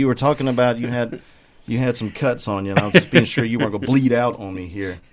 You were talking about you had you had some cuts on you, and I was just being sure you weren't going to bleed out on me here.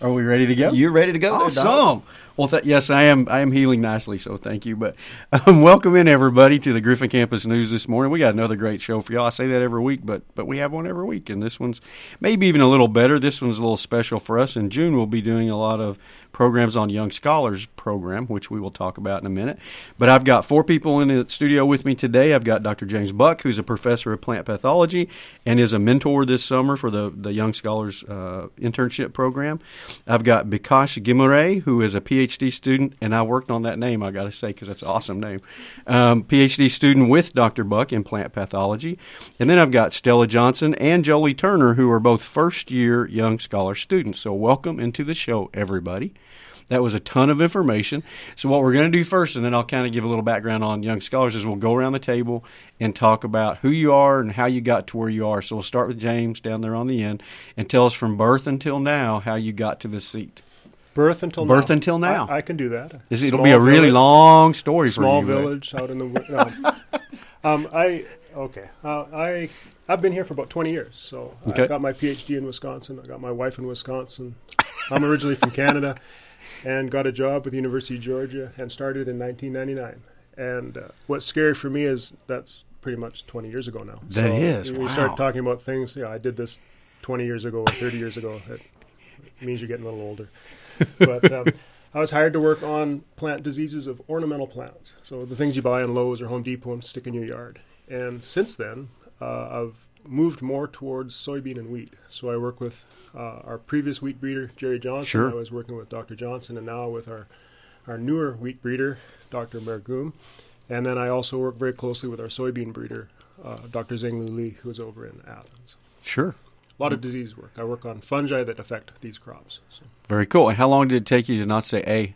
Are we ready to go? You're ready to go? there, Awesome. Well, th- yes, I am. I am healing nicely, so thank you. But um, welcome in everybody to the Griffin Campus News this morning. We got another great show for y'all. I say that every week, but but we have one every week, and this one's maybe even a little better. This one's a little special for us. In June, we'll be doing a lot of programs on Young Scholars program, which we will talk about in a minute. But I've got four people in the studio with me today. I've got Dr. James Buck, who's a professor of plant pathology and is a mentor this summer for the, the Young Scholars uh, internship program. I've got Bikash Ghimire, who is a PhD student, and I worked on that name, I got to say, because that's an awesome name. Um, PhD student with Dr. Buck in plant pathology. And then I've got Stella Johnson and Jolie Turner, who are both first year Young Scholar students. So welcome into the show, everybody. That was a ton of information. So what we're going to do first, and then I'll kind of give a little background on young scholars, is we'll go around the table and talk about who you are and how you got to where you are. So we'll start with James down there on the end and tell us from birth until now how you got to this seat. Birth until Birth now. until now. I, I can do that. This, it'll Small be a really village- long story for small you. but- village out in the. No. um, I okay. Uh, I I've been here for about twenty years. So Okay. I got my PhD in Wisconsin. I got my wife in Wisconsin. I'm originally from Canada, and got a job with the University of Georgia and started in 1999. And uh, what's scary for me is that's pretty much 20 years ago now. That so is, When you wow. start talking about things, yeah, I did this 20 years ago or 30 years ago. It means you're getting a little older. But um, I was hired to work on plant diseases of ornamental plants. So the things you buy in Lowe's or Home Depot and stick in your yard. And since then, uh, I've moved more towards soybean and wheat. So I work with uh, our previous wheat breeder, Jerry Johnson. Sure. I was working with Dr. Johnson, and now with our, our newer wheat breeder, Dr. Mergoum. And then I also work very closely with our soybean breeder, uh, Dr. Zenglu Li, who is over in Athens. Sure. A lot of disease work. I work on fungi that affect these crops. So. Very cool. And how long did it take you to not say A?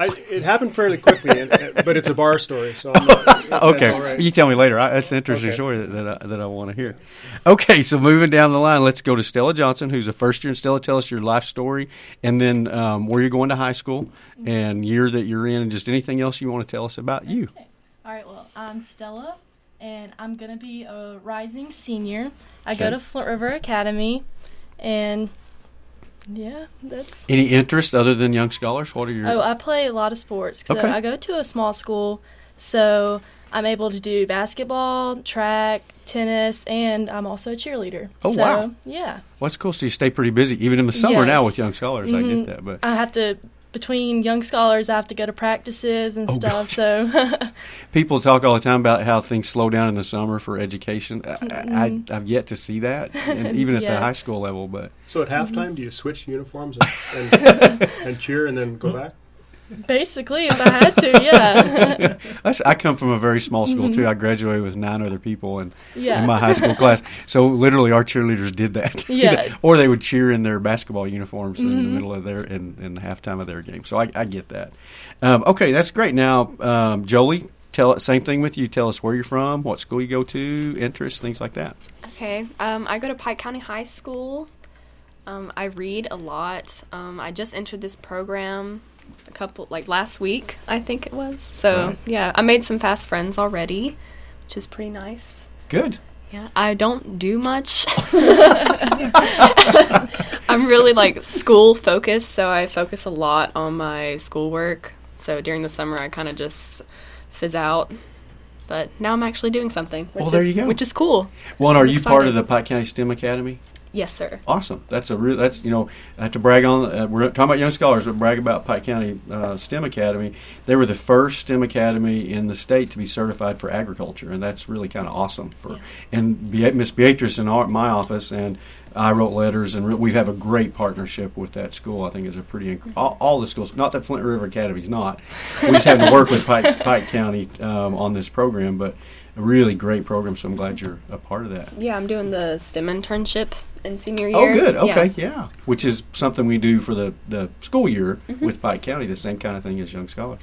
I, it happened fairly quickly, and, and- but it's a bar story, so I'm not, okay, all right. you tell me later. I, that's an interesting Okay. story that, that I, that I want to hear. Okay, so moving down the line, let's go to Stella Johnson, who's a first year. And Stella, tell us your life story, and then um, where you're going to high school, and year that you're in, and just anything else you want to tell us about you. All right, well, I'm Stella, and I'm going to be a rising senior. I Okay. go to Flint River Academy, and yeah, that's. Any interest other than Young Scholars? What are your? Oh, I play a lot of sports. 'cause Okay. I go to a small school, so I'm able to do basketball, track, tennis, and I'm also a cheerleader. Oh, so, wow. Yeah. What's cool? So you stay pretty busy, even in the summer now with Young Scholars. I Mhm. get that, but I have to. Between young scholars, I have to go to practices and Oh, stuff. gosh. So, people talk all the time about how things slow down in the summer for education. I, I, I've yet to see that, and even at the high school level. But So at Mm-hmm. halftime, do you switch uniforms and, and, and cheer and then go back? Basically, if I had to, yeah, I come from a very small school too. I graduated with nine other people in, yeah. in my high school class. So literally, our cheerleaders did that. Yeah. or they would cheer in their basketball uniforms in the Mhm. middle of their in, in the halftime of their game. So I, I get that. Um, okay, that's great. Now, um, Jolie, tell same thing with you. Tell us where you're from, what school you go to, interests, things like that. Okay. Um, I go to Pike County High School. Um, I read a lot. Um, I just entered this program a couple, like last week, I think it was. So, Right. yeah, I made some fast friends already, which is pretty nice. Good. Yeah, I don't do much. I'm really like school focused, so I focus a lot on my schoolwork. So during the summer, I kind of just fizz out. But now I'm actually doing something. Which Well, there is, you go. Which is cool. Well, and are I'm you part of the Pike County STEM Academy? Yes, sir. Awesome. That's a real. That's you know. I have to brag on. Uh, we're talking about young scholars, but brag about Pike County uh, STEM Academy. They were the first STEM academy in the state to be certified for agriculture, and that's really kind of awesome. For Yeah. and Be- Miss Beatrice in our, my office, and I wrote letters, and re- we have a great partnership with that school. I think is a pretty inc- all, all the schools. Not that Flint River Academy is not. We just have to work with Pike, Pike County um, on this program, but a really great program. So I'm glad you're a part of that. Yeah, I'm doing the STEM internship in senior year. Oh, good. Okay, yeah. Which is something we do for the, the school year Mm-hmm. with Pike County, the same kind of thing as Young Scholars.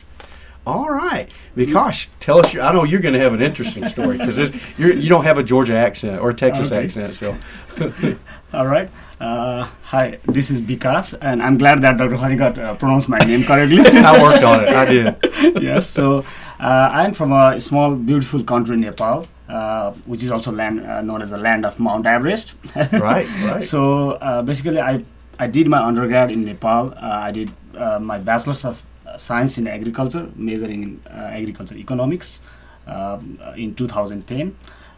All right, Bikash, tell us. Your, I know you're going to have an interesting story because you're don't have a Georgia accent or a Texas Okay. accent, so All right. Uh, hi, this is Bikash, and I'm glad that Dr. Hari got uh, pronounced my name correctly. I worked on it. I did. yes. So uh, I'm from a small, beautiful country, Nepal, uh, which is also land uh, known as the land of Mount Everest. Right, right. So uh, basically, I I did my undergrad in Nepal. Uh, I did uh, my bachelor's of science in agriculture, majoring in uh, agriculture economics, um, in 2010.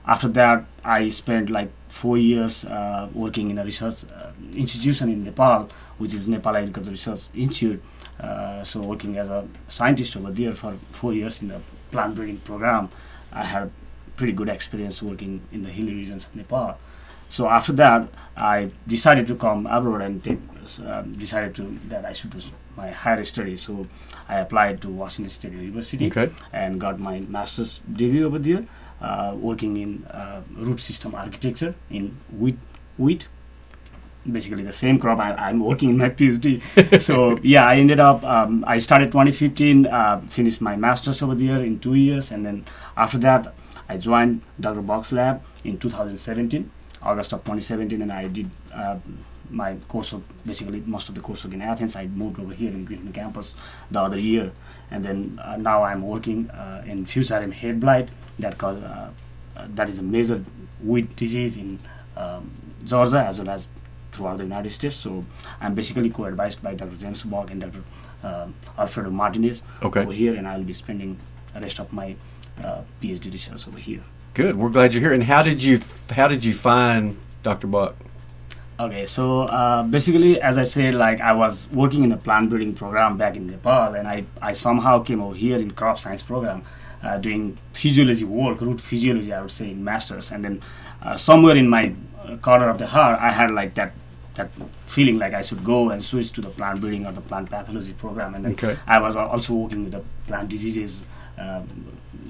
After that, I spent like four years uh, working in a research uh, institution in Nepal, which is Nepal Agriculture Research Institute. Uh, so working as a scientist over there for four years in the plant breeding program, I had pretty good experience working in the hilly regions of Nepal. So after that, I decided to come abroad and take, um, decided to that I should do my higher studies. So I applied to Washington State University Okay. and got my master's degree over there, uh, working in uh, root system architecture in wheat. Wheat, basically the same crop. I, I'm working in my PhD. so yeah, I ended up. Um, I started 2015, uh, finished my master's over there in two years, and then after that, I joined Dr. Buck's Lab in 2017, August of 2017, and I did. Uh, my course of basically most of the coursework in Athens. I moved over here in Griffin campus the other year, and then uh, now I'm working uh, in fusarium head blight that cause, uh, uh, that is a major wheat disease in um, Georgia as well as throughout the United States. So I'm basically co-advised by Dr. James Buck and Dr. Um, Alfredo Martinez Okay. over here, and I'll be spending the rest of my uh, PhD research over here. Good. We're glad you're here. And how did you how did you find Dr. Buck? Okay, so uh, basically, as I said, like I was working in the plant breeding program back in Nepal, and I, I somehow came over here in crop science program, uh, doing physiology work, root physiology, I would say, in masters, and then uh, somewhere in my uh, corner of the heart, I had like that that feeling like I should go and switch to the plant breeding or the plant pathology program, and then Okay. I was also working with the plant diseases um,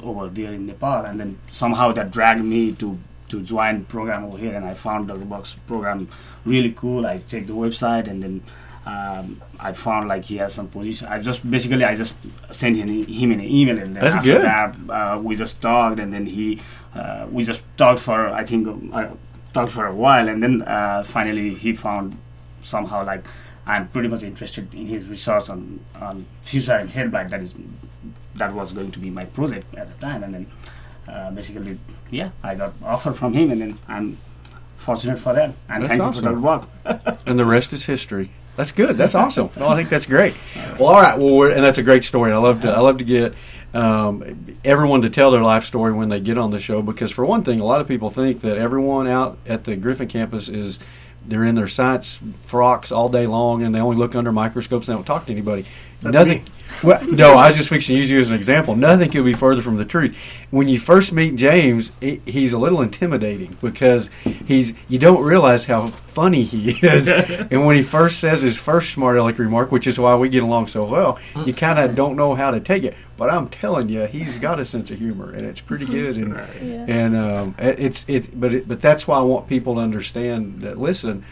over there in Nepal, and then somehow that dragged me to to join program over here, and I found the Buck's program really cool. I checked the website, and then um, I found like he has some position. I just basically I just sent him, him an email, and then That's after good. that uh, we just talked, and then he uh, we just talked for I think uh, talked for a while, and then uh, finally he found somehow like I'm pretty much interested in his research on on fusarium head blight. That is that was going to be my project at the time, and then uh, basically yeah, I got offer from him, and then I'm fortunate for that. And That's awesome. for that work. And the rest is history. That's good. That's awesome. I think that's great. Well, all right. Well, and that's a great story. I love to. I love to get um, everyone to tell their life story when they get on the show because, for one thing, a lot of people think that everyone out at the Griffin campus is they're in their science frocks all day long and they only look under microscopes and they don't talk to anybody. Nothing. Well, no, I was just fixing to use you as an example. Nothing could be further from the truth. When you first meet James, he, he's a little intimidating because he's you don't realize how funny he is. and when he first says his first smart aleck remark, which is why we get along so well, you kind of don't know how to take it. But I'm telling you, he's got a sense of humor, and it's pretty good. And Yeah. and um, it- it's it, but it, but that's why I want people to understand that. Listen,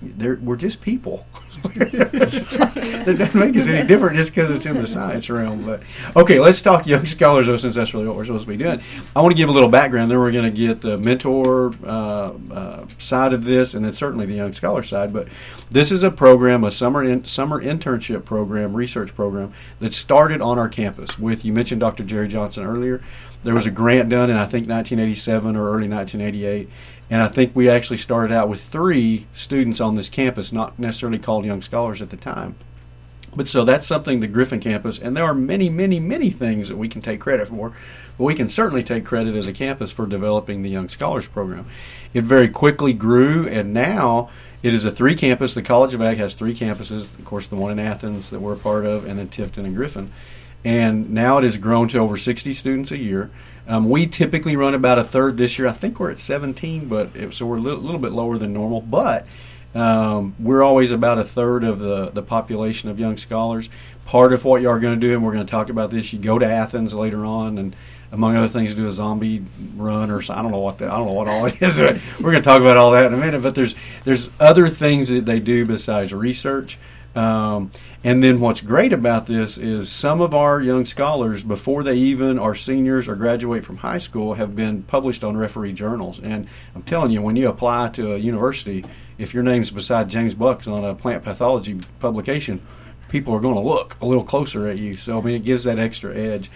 they're, we're just people. that doesn't make us any different just because it's in the science realm. But okay, let's talk young scholars though, since that's really what we're supposed to be doing. I want to give a little background. Then we're going to get the mentor uh, uh, side of this, and then certainly the young scholar side. But this is a program, a summer in, summer internship program, research program that started on our campus. With you mentioned Dr. Jerry Johnson earlier. There was a grant done in I think 1987 or early 1988, and I think we actually started out with three students on this campus, not necessarily called young scholars at the time. But so that's something the Griffin campus, and there are many, many, many things that we can take credit for. But we can certainly take credit as a campus for developing the Young Scholars Program. It very quickly grew, and now it is a three campus. The College of Ag has three campuses. Of course, the one in Athens that we're a part of, and then Tifton and Griffin. And now it has grown to over 60 students a year. Um, we typically run about a third this year. I think we're at 17, but it, so we're a little, little bit lower than normal. But um, we're always about a third of the, the population of young scholars. Part of what you are going to do, and we're going to talk about this, you go to Athens later on, and among other things, do a zombie run or I don't know what the, I don't know what all it is. We're going to talk about all that in a minute. But there's there's other things that they do besides research. Um, and then what's great about this is some of our young scholars, before they even are seniors or graduate from high school, have been published on referee journals. And I'm telling you, when you apply to a university, if your name's beside James Buck's on a plant pathology publication, people are going to look a little closer at you. So I mean, it gives that extra edge.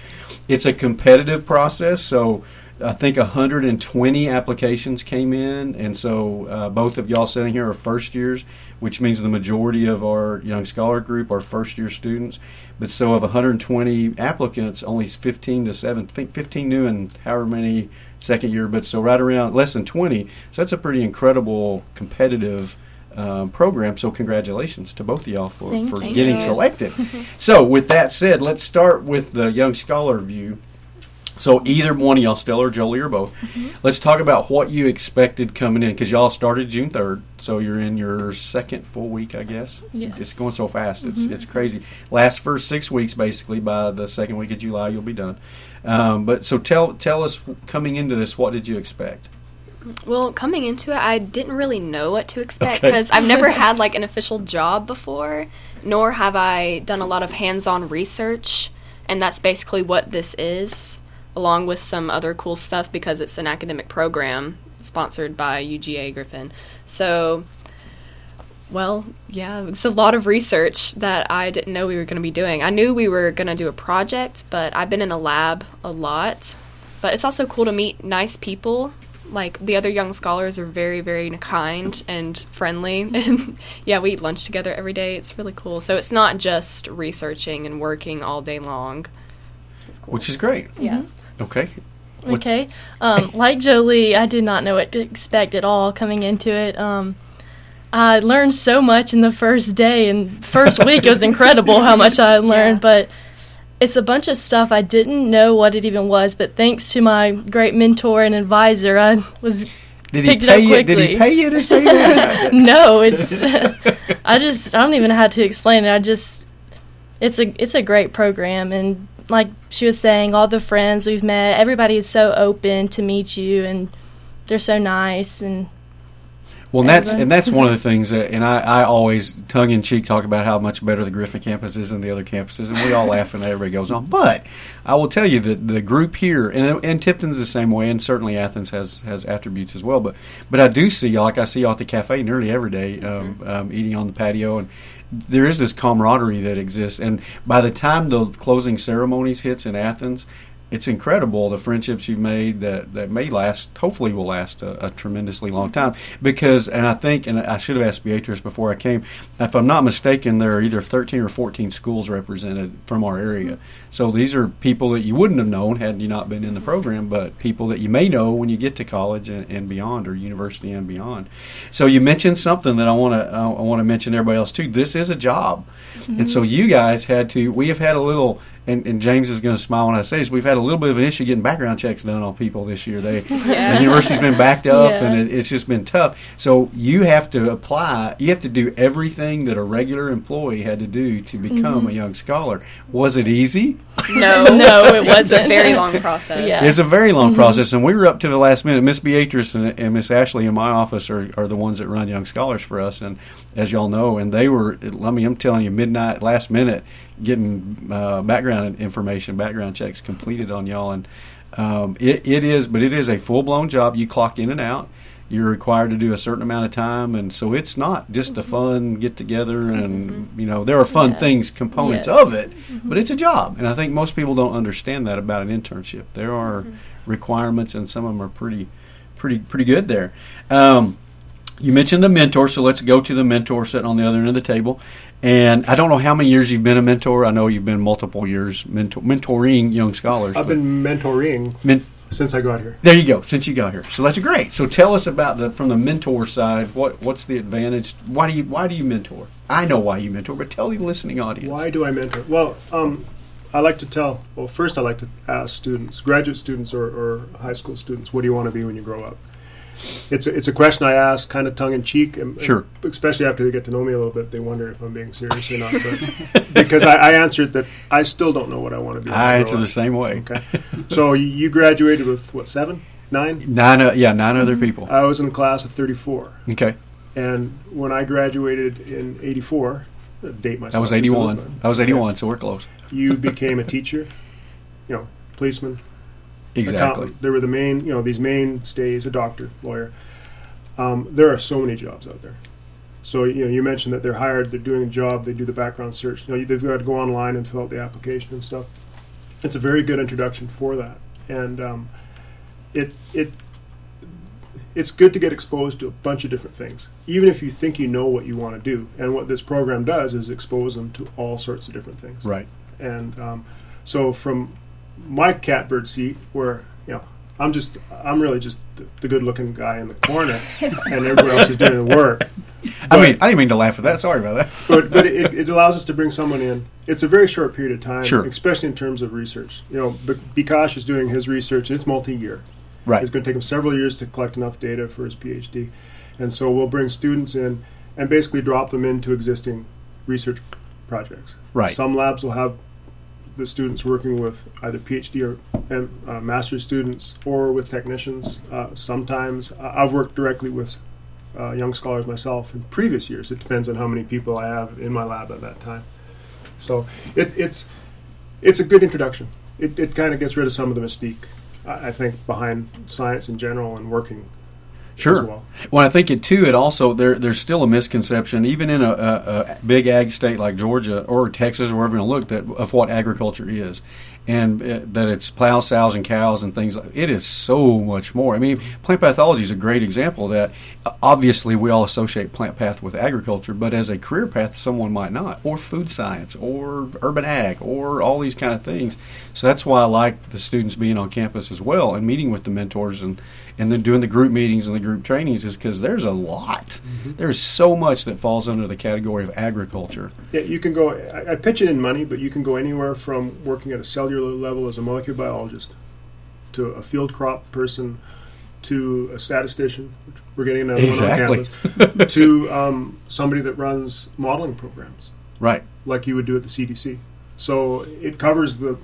It's a competitive process, so I think 120 applications came in, and so uh, both of y'all sitting here are first years, which means the majority of our young scholar group are first year students. But so of 120 applicants, only 15 to 7, I think 15 new and however many second year, but so right around less than 20. So that's a pretty incredible competitive. Um, program. So congratulations to both of y'all for, Thank for you. getting selected. so with that said, let's start with the young scholar view. So either one of y'all, Stella or Jolie or both, let's talk about what you expected coming in because y'all started June third, so you're in your second full week, I guess. Yes. It's going so fast; it's it's crazy. Last for six weeks, basically. By the second week of July, you'll be done. Um, but so tell tell us coming into this, what did you expect? Well, coming into it, I didn't really know what to expect Okay. because I've never had like an official job before, nor have I done a lot of hands-on research, and that's basically what this is, along with some other cool stuff because it's an academic program sponsored by UGA Griffin. So, well, yeah, it's a lot of research that I didn't know we were going to be doing. I knew we were going to do a project, but I've been in a lab a lot. But it's also cool to meet nice people. Like the other young scholars are very, very kind and friendly, and yeah, we eat lunch together every day. It's really cool. So it's not just researching and working all day long. Cool. Which is great. yeah. Mm-hmm. Okay. What- Okay. Um, like Jolie, I did not know what to expect at all coming into it. Um, I learned so much in the first day and first week. It was incredible how much I learned, Yeah. but it's a bunch of stuff I didn't know what it even was. But thanks to my great mentor and advisor, I was Did he Picked it up pay you? Did he pay you to say that? no, it's I just I don't even know how to explain it. I just it's a it's a great program and like she was saying, all the friends we've met, everybody is so open to meet you and they're so nice and Well, and that's and that's one of the things that, and I, I always tongue in cheek talk about how much better the Griffin campus is than the other campuses, and we all laugh and everybody goes on. But I will tell you that the group here, and and Tifton's the same way, and certainly Athens has has attributes as well. But but I do see like I see y'all at the cafe nearly every day, um, um, eating on the patio, and there is this camaraderie that exists. And by the time the closing ceremonies hits in Athens, it's incredible the friendships you've made that, that may last, hopefully will last a, a tremendously long mm-hmm. time. Because, and I think, and I should have asked Beatrice before I came, if I'm not mistaken, there are either 13 or 14 schools represented from our area. Mm-hmm. So these are people that you wouldn't have known had you not been in the mm-hmm. program, but people that you may know when you get to college and, and beyond, or university and beyond. So you mentioned something that I want to I want to mention everybody else too. This is a job, and so you guys had to. We have had a little, and, and James is going to smile when I say this. We've had a little bit of an issue getting background checks done on people this year. They Yeah. the university's been backed up, Yeah. and it, it's just been tough. So you have to apply. You have to do everything that a regular employee had to do to become a mm-hmm. young scholar. Was it easy? No, No, it wasn't. a very long process. Yeah. It's a very long mm-hmm. process, and we were up to the last minute. Miss Beatrice and, and Miss Ashley in my office are, are the ones that run Young Scholars for us, and as y'all know, and they were. I mean, I'm telling you, midnight, last minute, getting uh, background information, background checks completed on y'all, and um, it, it is, but it is a full blown job. You clock in and out. You're required to do a certain amount of time, and so it's not just a fun get together, and you know there are fun Yeah. things, components Yes. of it, but it's a job, and I think most people don't understand that about an internship. There are requirements, and some of them are pretty, pretty, pretty good there. Um, you mentioned the mentor, so let's go to the mentor sitting on the other end of the table. And I don't know how many years you've been a mentor. I know you've been multiple years mentor, mentoring young scholars. I've been mentoring men- since I got here. there you go. Since you got here, so that's great. So tell us about the from the mentor side. What what's the advantage? Why do you why do you mentor? I know why you mentor, but tell the listening audience. Why do I mentor? Well, um, I like to tell. Well, first I like to ask students, graduate students or, or high school students, what do you want to be when you grow up? It's a, it's a question I ask, kind of tongue in cheek. and- and Sure. Especially after they get to know me a little bit, they wonder if I'm being serious or not. But because I, I answered that I still don't know what I want to be. I answer the same way. Okay. So you- you graduated with what seven, nine? Nine, uh, yeah, nine other people. I was in a class of 34, Okay, and when I graduated in '84, date myself. that was just a little eighty-one. I was Okay. eighty-one, so we're close. you became a teacher, you know, policeman, Exactly. accountant. There were the main, you know, these mainstays, a doctor, lawyer. Um, there are so many jobs out there. So you know, you mentioned that they're hired, they're doing a job, they do the background search. You know, they've got to go online and fill out the application and stuff. It's a very good introduction for that. And um, it it it's good to get exposed to a bunch of different things, even if you think you know what you want to do. And what this program does is expose them to all sorts of different things. Right. And um, so from my catbird seat, where you know I'm just I'm really just the, the good-looking guy in the corner, and everybody else is doing the work. I mean, I didn't mean to laugh at that. Sorry about that. but but it, it allows us to bring someone in. It's a very short period of time, Sure. especially in terms of research. You know, B- Bikash is doing his research. It's multi-year. Right. It's going to take him several years to collect enough data for his PhD, and so we'll bring students in and basically drop them into existing research projects. Right. Some labs will have the students working with either PhD or uh, master's students or with technicians. Uh, sometimes I- I've worked directly with uh, young scholars myself in previous years. It depends on how many people I have in my lab at that time. So it, it's it's a good introduction. It, it kind of gets rid of some of the mystique, I, I think, behind science in general and working Sure. well. Well, I think it too. It also there there's still a misconception, even in a, a, a big ag state like Georgia or Texas or wherever you look, that of what agriculture is, and uh, that it's plow sows and cows and things. It is so much more. I mean, plant pathology is a great example of that. Uh, Obviously, we all associate plant path with agriculture, but as a career path, someone might not, or food science, or urban ag, or all these kind of things. So that's why I like the students being on campus as well and meeting with the mentors and and then doing the group meetings and the group trainings is because there's a lot. There's so much that falls under the category of agriculture. Yeah, you can go. I, I pitch it in money, but you can go anywhere from working at a cellular level as a molecular biologist to a field crop person to a statistician. Which we're getting another Exactly. one on campus. to um, somebody that runs modeling programs, Right. like you would do at the CDC. So it covers the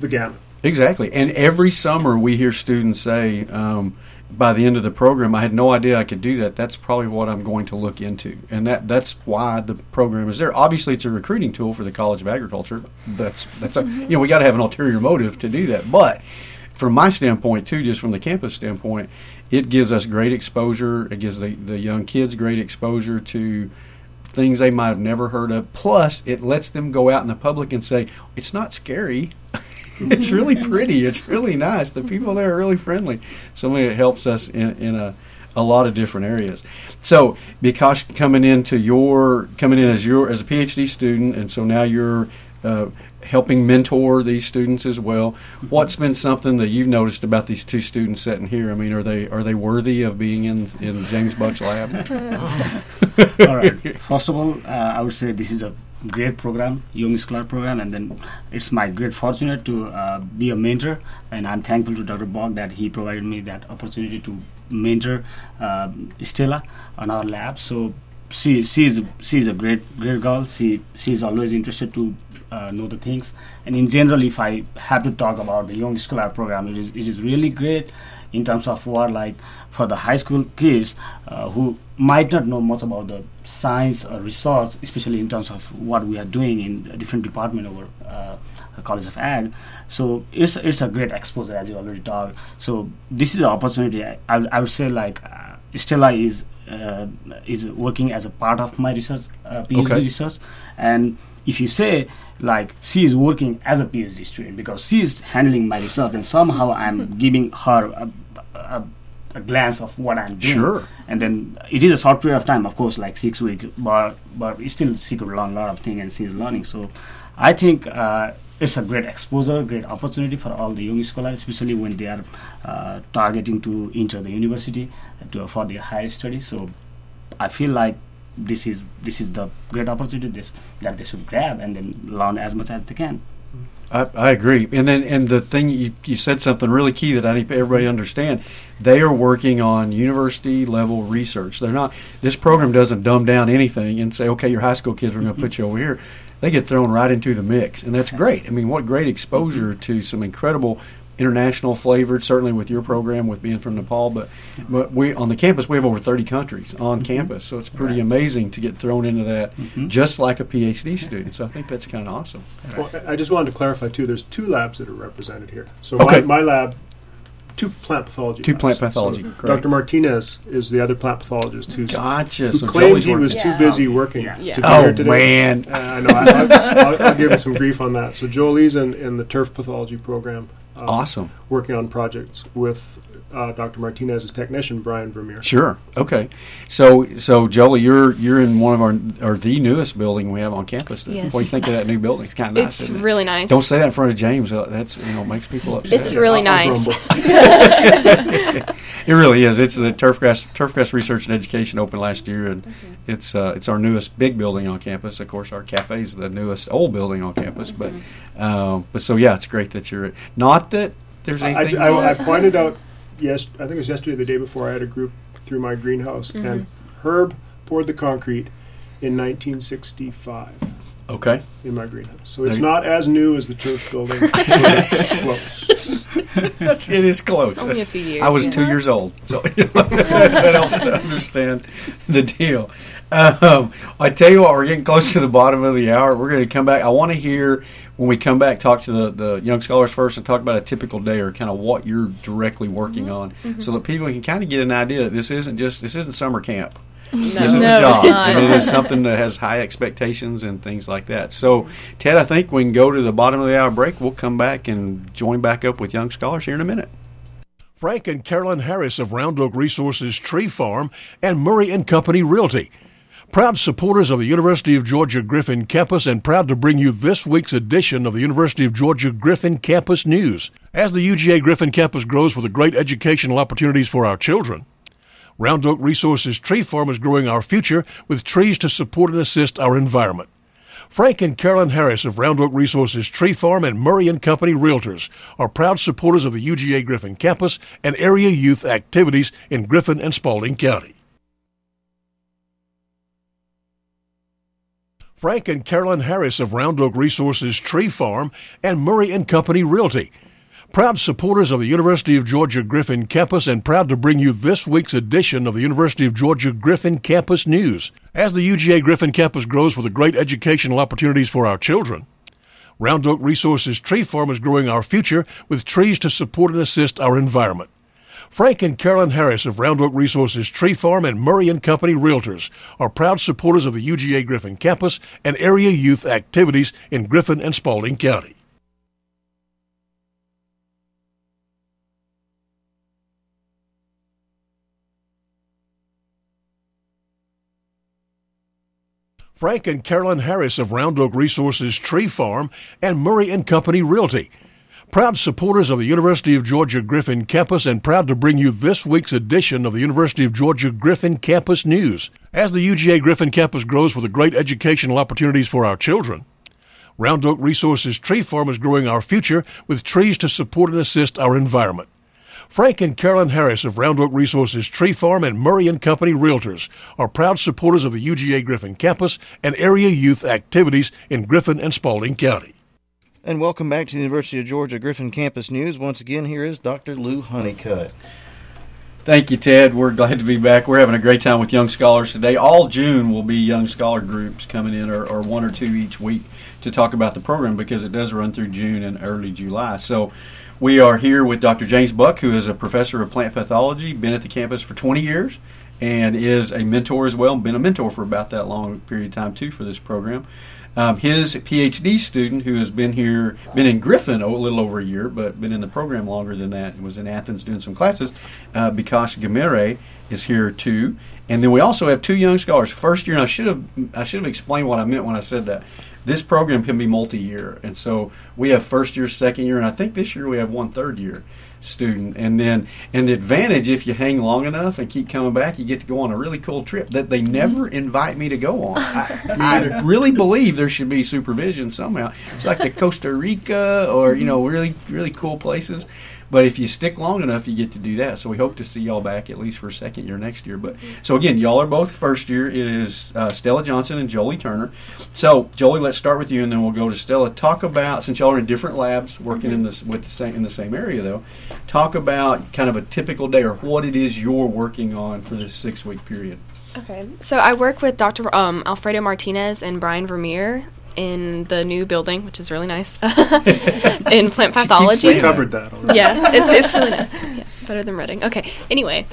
the gamut. Exactly. And every summer we hear students say, um, by the end of the program, I had no idea I could do that. That's probably what I'm going to look into. And that that's why the program is there. Obviously, it's a recruiting tool for the College of Agriculture. That's that's a, you know, we got to have an ulterior motive to do that. But from my standpoint too, just from the campus standpoint, it gives us great exposure. It gives the, the young kids great exposure to things they might have never heard of. Plus, it lets them go out in the public and say, it's not scary. it's really pretty. It's really nice. The people there are really friendly. So I mean, it helps us in, in a, a lot of different areas. So because coming into your coming in as your as a PhD student, and so now you're uh, helping mentor these students as well. What's been something that you've noticed about these two students sitting here? I mean, are they are they worthy of being in in James Buck's lab? all right. First of all, uh, I would say this is a great program, Young Scholar program, and then it's my great fortunate to uh, be a mentor, and I'm thankful to Dr. Buck that he provided me that opportunity to mentor uh, Stella on our lab. So she she is she is a great great girl. She she is always interested to uh, know the things, and in general, if I have to talk about the Young Scholar program, it is it is really great in terms of what like for the high school kids uh, who might not know much about the science or research, especially in terms of what we are doing in a different department over uh, College of Ag. So it's it's a great exposure as you already talked. So this is the opportunity. I, I, I would say like uh, Stella is uh, is working as a part of my research uh, PhD Okay. research, and if you say like she is working as a PhD student because she is handling my research and somehow I'm giving her a, a, a glance of what I'm doing. Sure. And then it is a short period of time, of course, like six weeks, but but still she could learn a lot of things and she's learning. So I think uh, it's a great exposure, great opportunity for all the young scholars, especially when they are uh, targeting to enter the university to for their higher studies. So I feel like this is this is the great opportunity this, that they should grab and then learn as much as they can. I, I agree. And then and the thing you, you said something really key that I need everybody to understand. They are working on university level research. They're not this program doesn't dumb down anything and say, okay, your high school kids are going to mm-hmm. put you over here. They get thrown right into the mix, and that's great. I mean, what great mm-hmm. exposure to some incredible international flavored. Certainly with your program, with being from Nepal, but but we on the campus we have over thirty countries on campus, so it's pretty Right. amazing to get thrown into that, Mhm. just like a PhD student. So I think that's kind of awesome. Well, I I just wanted to clarify too. There's two labs that are represented here. So Okay. my, my lab, two plant pathology. Two labs. plant pathology, So. Dr. Martinez is the other plant pathologist who's, Gotcha. who So claimed Joey's he working- was too busy working Yeah. Yeah. to be Oh here today. man. Uh, I know. I, I, I'll, I'll give him some grief on that. So Jolie's in, in the turf pathology program. Um, Awesome. working on projects with uh, Dr. Martinez's technician, Brian Vermeer. Sure. Okay. So, so Jolie, you're you're in one of our or the newest building we have on campus. Yes. What do you think of that new building? It's kind of nice. it's isn't it? really nice. Don't say that in front of James. Uh, That's you know makes people upset. It's really I'll nice. grumble. It really is. It's the Turfgrass Turfgrass Research and Education opened last year, and it's uh, it's our newest big building on campus. Of course, our cafe is the newest old building on campus. But um, but so yeah, it's great that you're not that there's I, anything. I, I pointed out, yes, I think it was yesterday, the day before, I had a group through my greenhouse, Mm-hmm. and Herb poured the concrete in 1965 okay. in my greenhouse. So it's you- not as new as the church building, but it's close. That's it is close. Only a few years. I was two years old, so you know, that helps to understand the deal. Um, I tell you what, we're getting close to the bottom of the hour. We're going to come back. I want to hear when we come back, talk to the, the young scholars first, and talk about a typical day or kind of what you're directly working mm-hmm. on, mm-hmm. so that people can kind of get an idea that this isn't just this isn't summer camp. This is No, a job, and it is something that has high expectations and things like that. So, Ted, I think we can go to the bottom of the hour break. We'll come back and join back up with young scholars here in a minute. Frank and Carolyn Harris of Round Oak Resources Tree Farm and Murray and Company Realty. Proud supporters of the University of Georgia Griffin campus and proud to bring you this week's edition of the University of Georgia Griffin Campus News. As the UGA Griffin campus grows with the great educational opportunities for our children, Round Oak Resources Tree Farm is growing our future with trees to support and assist our environment. Frank and Carolyn Harris of Round Oak Resources Tree Farm and Murray and Company Realtors are proud supporters of the UGA Griffin campus and area youth activities in Griffin and Spalding County. Frank and Carolyn Harris of Round Oak Resources Tree Farm and Murray and Company Realty. Proud supporters of the University of Georgia Griffin campus and proud to bring you this week's edition of the University of Georgia Griffin Campus News. As the UGA Griffin campus grows with the great educational opportunities for our children, Round Oak Resources Tree Farm is growing our future with trees to support and assist our environment. Frank and Carolyn Harris of Round Oak Resources Tree Farm and Murray and Company Realtors are proud supporters of the UGA Griffin campus and area youth activities in Griffin and Spalding County. Frank and Carolyn Harris of Round Oak Resources Tree Farm and Murray and Company Realty. Proud supporters of the University of Georgia Griffin campus and proud to bring you this week's edition of the University of Georgia Griffin Campus News. As the UGA Griffin campus grows with the great educational opportunities for our children, Round Oak Resources Tree Farm is growing our future with trees to support and assist our environment. Frank and Carolyn Harris of Round Oak Resources Tree Farm and Murray and Company Realtors are proud supporters of the UGA Griffin campus and area youth activities in Griffin and Spalding County. And welcome back to the University of Georgia Griffin Campus News. Once again, here is Dr. Lou Honeycutt. Thank you, Ted. We're glad to be back. We're having a great time with young scholars today. All June will be young scholar groups coming in, or, or one or two each week, to talk about the program because it does run through June and early July. So we are here with Dr. James Buck, who is a professor of plant pathology, been at the campus for 20 years, and is a mentor as well. Been a mentor for about that long period of time, too, for this program. Um, his PhD student, who has been here, been in Griffin a little over a year, but been in the program longer than that, was in Athens doing some classes. Uh, Bikash Ghimire is here too, and then we also have two young scholars. First year, and I should have I should have explained what I meant when I said that. This program can be multi-year, and so we have first year, second year, and I think this year we have one third year student. And then, and the advantage if you hang long enough and keep coming back, you get to go on a really cool trip that they mm-hmm. never invite me to go on. I, I really believe there should be supervision somehow. It's like the Costa Rica or you know really really cool places. But if you stick long enough, you get to do that. So we hope to see y'all back at least for a second year next year. But so again, y'all are both first year. It is uh, Stella Johnson and Jolie Turner. So Jolie, let's start with you, and then we'll go to Stella. Talk about since y'all are in different labs, working in this with the same in the same area though. Talk about kind of a typical day or what it is you're working on for this six week period. Okay. So I work with Dr. Um, Alfredo Martinez and Brian Vermeer in the new building, which is really nice, in plant pathology. We covered that already. yeah, it's it's really nice. Yeah, better than Reading. Okay. Anyway,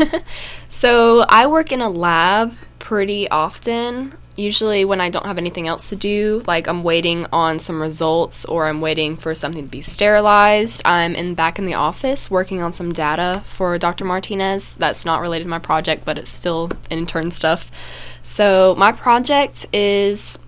so I work in a lab pretty often. usually when I don't have anything else to do, like I'm waiting on some results or I'm waiting for something to be sterilized, I'm in back in the office working on some data for Dr. Martinez. That's not related to my project, but it's still intern stuff. So my project is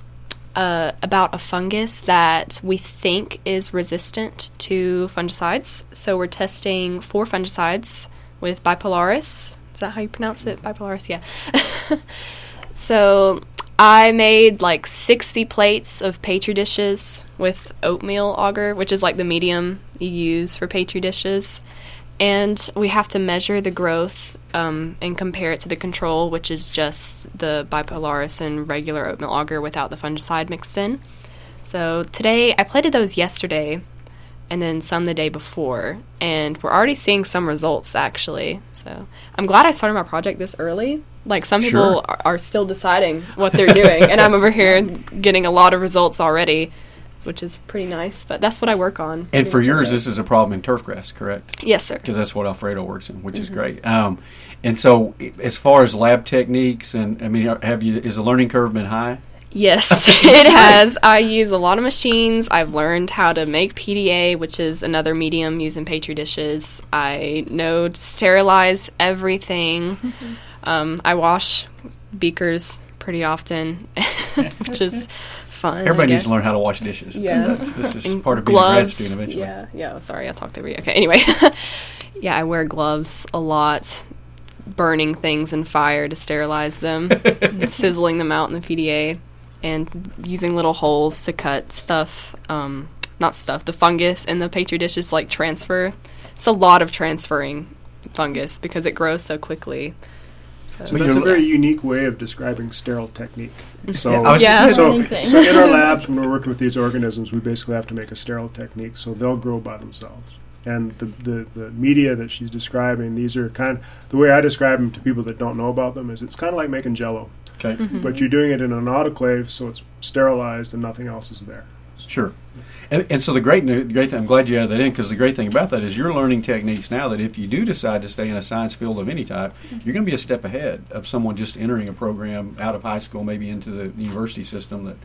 uh, about a fungus that we think is resistant to fungicides. So we're testing four fungicides with bipolaris. Is that how you pronounce it? Bipolaris, yeah. so I made like 60 plates of petri dishes with oatmeal agar, which is like the medium you use for petri dishes. And we have to measure the growth um, and compare it to the control, which is just the bipolaris and regular oatmeal agar without the fungicide mixed in. So today, I plated those yesterday and then some the day before, and we're already seeing some results actually. So I'm glad I started my project this early. Like some Sure. people are, are still deciding what they're doing, and I'm over here getting a lot of results already, which is pretty nice. But that's what I work on. And for yours, this is a problem in turfgrass, correct? yes, sir. Because that's what Alfredo works in, which is Mm-hmm. great. Um, and so, as far as lab techniques, and I mean, have you is the learning curve been high? Yes, it has. I use a lot of machines. I've learned how to make PDA, which is another medium used in petri dishes. I know to sterilize everything. Um, I wash beakers pretty often, which is fun. Everybody needs to learn how to wash dishes. Yeah. This is And part of being a grad student eventually. Yeah, yeah. oh, Sorry, I talked over you. Okay, anyway, yeah, I wear gloves a lot, burning things in fire to sterilize them, sizzling them out in the PDA, and using little holes to cut stuff. Um, not stuff. The fungus in the petri dishes like transfer. It's a lot of transferring fungus because it grows so quickly. So, So that's a very unique way of describing sterile technique. So, Yeah, I was Yeah. just so, so in our labs, when we're working with these organisms, we basically have to make a sterile technique so they'll grow by themselves. And the, the, the media that she's describing, these are kind of the way I describe them to people that don't know about them is it's kind of like making jello, Okay. but you're doing it in an autoclave so it's sterilized and nothing else is there. Sure. And, and so the great the great thing, I'm glad you added that in because the great thing about that is you're learning techniques now that if you do decide to stay in a science field of any type, you're going to be a step ahead of someone just entering a program out of high school, maybe into the university system that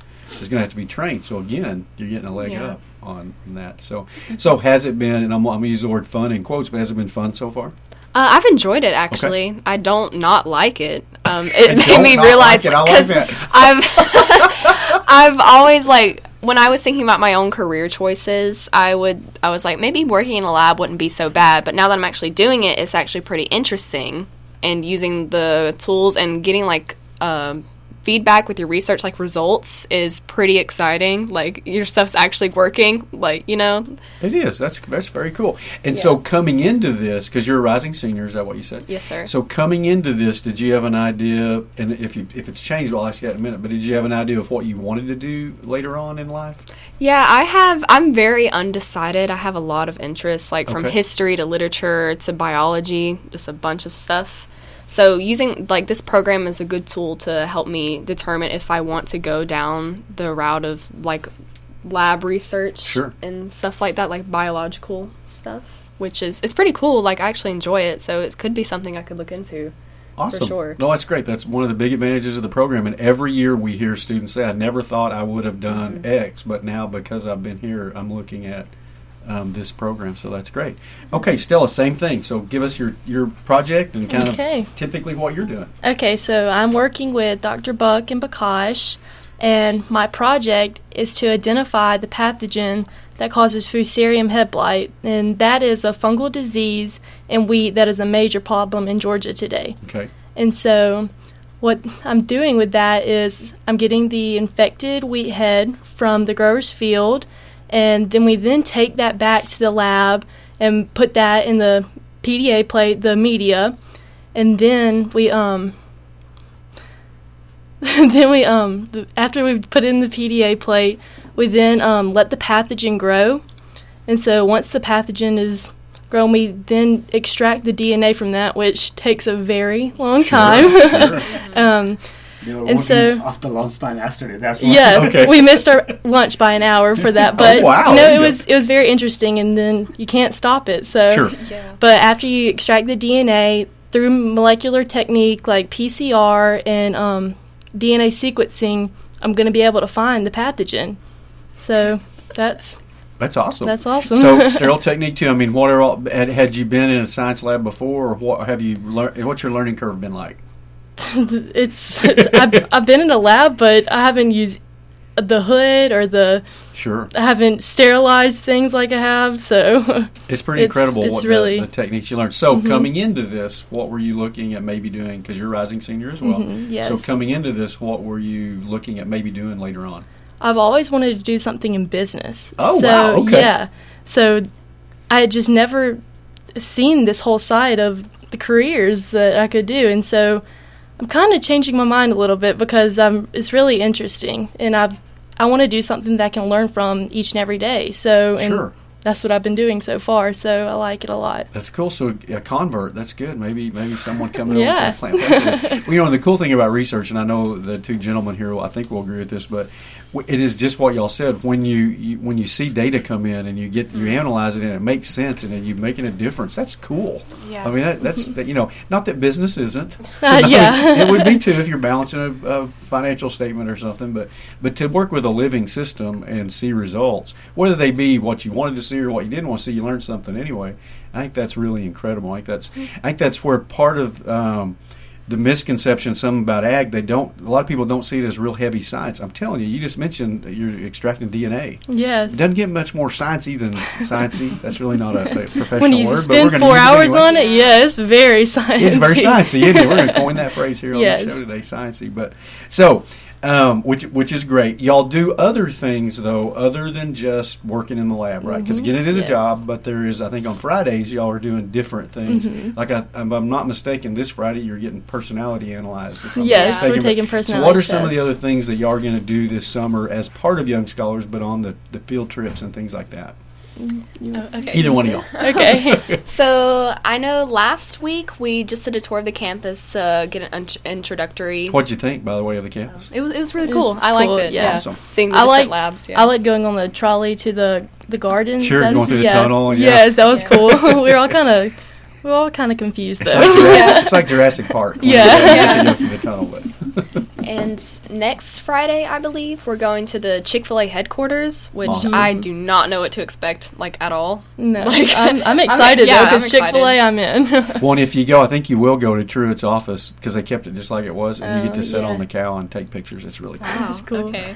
is going to have to be trained. So again, you're getting a leg Yeah. up on that. So, so has it been? And I'm, I'm going to use the word fun in quotes, but has it been fun so far? Uh, I've enjoyed it actually. I don't not like it. Um, I it made me realize like like because. I've I've always like when I was thinking about my own career choices, I would I was like maybe working in a lab wouldn't be so bad. But now that I'm actually doing it, it's actually pretty interesting. And using the tools and getting like um, feedback with your research, like results, is pretty exciting. Like your stuff's actually working. Like you know, It is. That's that's very cool. And so coming into this, because you're a rising senior, is that what you said? yes sir. So coming into this, did you have an idea? And if you, if it's changed, well, I'll ask you that in a minute. But did you have an idea of what you wanted to do later on in life? Yeah, I have. I'm very undecided. I have a lot of interests, like from Okay. history to literature to biology, just a bunch of stuff. So using like this program is a good tool to help me determine if I want to go down the route of like lab research Sure. and stuff like that, like biological stuff, which is it's pretty cool. Like I actually enjoy it, so it could be something I could look into. Awesome. sure. No, that's great. That's one of the big advantages of the program. And every year we hear students say, "I never thought I would have done Mm-hmm. X, but now because I've been here, I'm looking at." Um, this program, so that's great. Okay, Stella, same thing. So give us your, your project and kind Okay. of typically what you're doing. Okay, so I'm working with Dr. Buck and Bikash, and my project is to identify the pathogen that causes Fusarium head blight, and that is a fungal disease in wheat that is a major problem in Georgia today. Okay. And so, what I'm doing with that is I'm getting the infected wheat head from the grower's field, and then we then take that back to the lab and put that in the PDA plate, the media, and then we um. then we um the, after we put in the PDA plate, we then um, let the pathogen grow, and so once the pathogen is grown, we then extract the DNA from that, which takes a very long time. um, They were And working so- after lunchtime yesterday. That's why. yeah, Okay. we missed our lunch by an hour for that, but wow, no, it was it was very interesting, and then you can't stop it. So, Sure. Yeah. but after you extract the DNA through molecular technique like PCR and um, DNA sequencing, I'm going to be able to find the pathogen. So that's That's awesome. that's awesome. so sterile technique too. I mean, what are all, had, had you been in a science lab before, or what have you learned? What's your learning curve been like? it's I've, I've been in a lab, but I haven't used the hood or the Sure, I haven't sterilized things like I have. So it's pretty It's- incredible it's what the- really- the, techniques you learned. So Mhm. coming into this, what were you looking at maybe doing? Because you're a rising senior as well. Mhm, yes. So coming into this, what were you looking at maybe doing later on? I've always wanted to do something in business. Oh, so, wow, okay. Yeah. So I had just never seen this whole side of the careers that I could do, and so I'm kind of changing my mind a little bit because um, it's really interesting, and I I want to do something that I can learn from each and every day. So and Sure. that's what I've been doing so far. So I like it a lot. That's cool. So a convert, that's good. Maybe maybe someone coming Yeah. over from plant. Well, you know, the cool thing about research, and I know the two gentlemen here, I think will agree with this, but it is just what y'all said. When you, you when you see data come in and you get you mm-hmm. analyze it and it makes sense and you're making a difference, that's cool. Yeah. I mean, that, that's mm-hmm. that, you know, not that business isn't. Yeah. it would be too if you're balancing a, a financial statement or something. But but to work with a living system and see results, whether they be what you wanted to see or what you didn't want to see, you learned something anyway. I think that's really incredible. I think that's mm-hmm. I think that's where part of um, the misconception some about ag they don't a lot of people don't see it as real heavy science. I'm telling you, you just mentioned you're extracting DNA. Yes. It doesn't get much more sciencey than sciencey. That's really not a, a professional when you word, but we're spend four use it hours anyway. on it, yeah, it's very sciencey. It's very sciencey, isn't it? We're going to coin that phrase here on Yes. the show today, sciencey. But so, um, which which is great. Y'all do other things though, other than just working in the lab, right? Because again, it is a job, but there is. I think on Fridays y'all are doing different things. Mhm. Like I, if I'm not mistaken, this Friday you're getting personality analyzed. Yes, mistaken. we're taking So, what are some of the other things that y'all are going to do this summer as part of Young Scholars, but on the, the field trips and things like that? Oh, okay. Either one of y'all. Okay. So I know last week we just did a tour of the campus to get an int- introductory. What'd you think, by the way, of the campus? It was it was really It was cool. I liked cool, it. yeah. Yeah, Awesome. seeing the I different like labs. Yeah. I like going on the trolley to the the gardens. Sure, That's- going through the yeah. tunnel, yeah. Yes, that was Yeah. cool. we were all kind of we were all kind of confused It's though. like, Jurassic, it's like Jurassic Park. when Yeah. you get to go through the tunnel, but- And next Friday, I believe, we're going to the Chick Fil A headquarters, which Awesome. I do not know what to expect, like at all. no, Like- I'm, I'm I'm- excited yeah, though because I'm Chick Fil A excited. I'm in. Well, and if you go, I think you will go to Truett's office because they kept it just like it was, and you get Oh, to sit yeah. on the cow and take pictures. It's really cool. Wow. That's cool. Okay.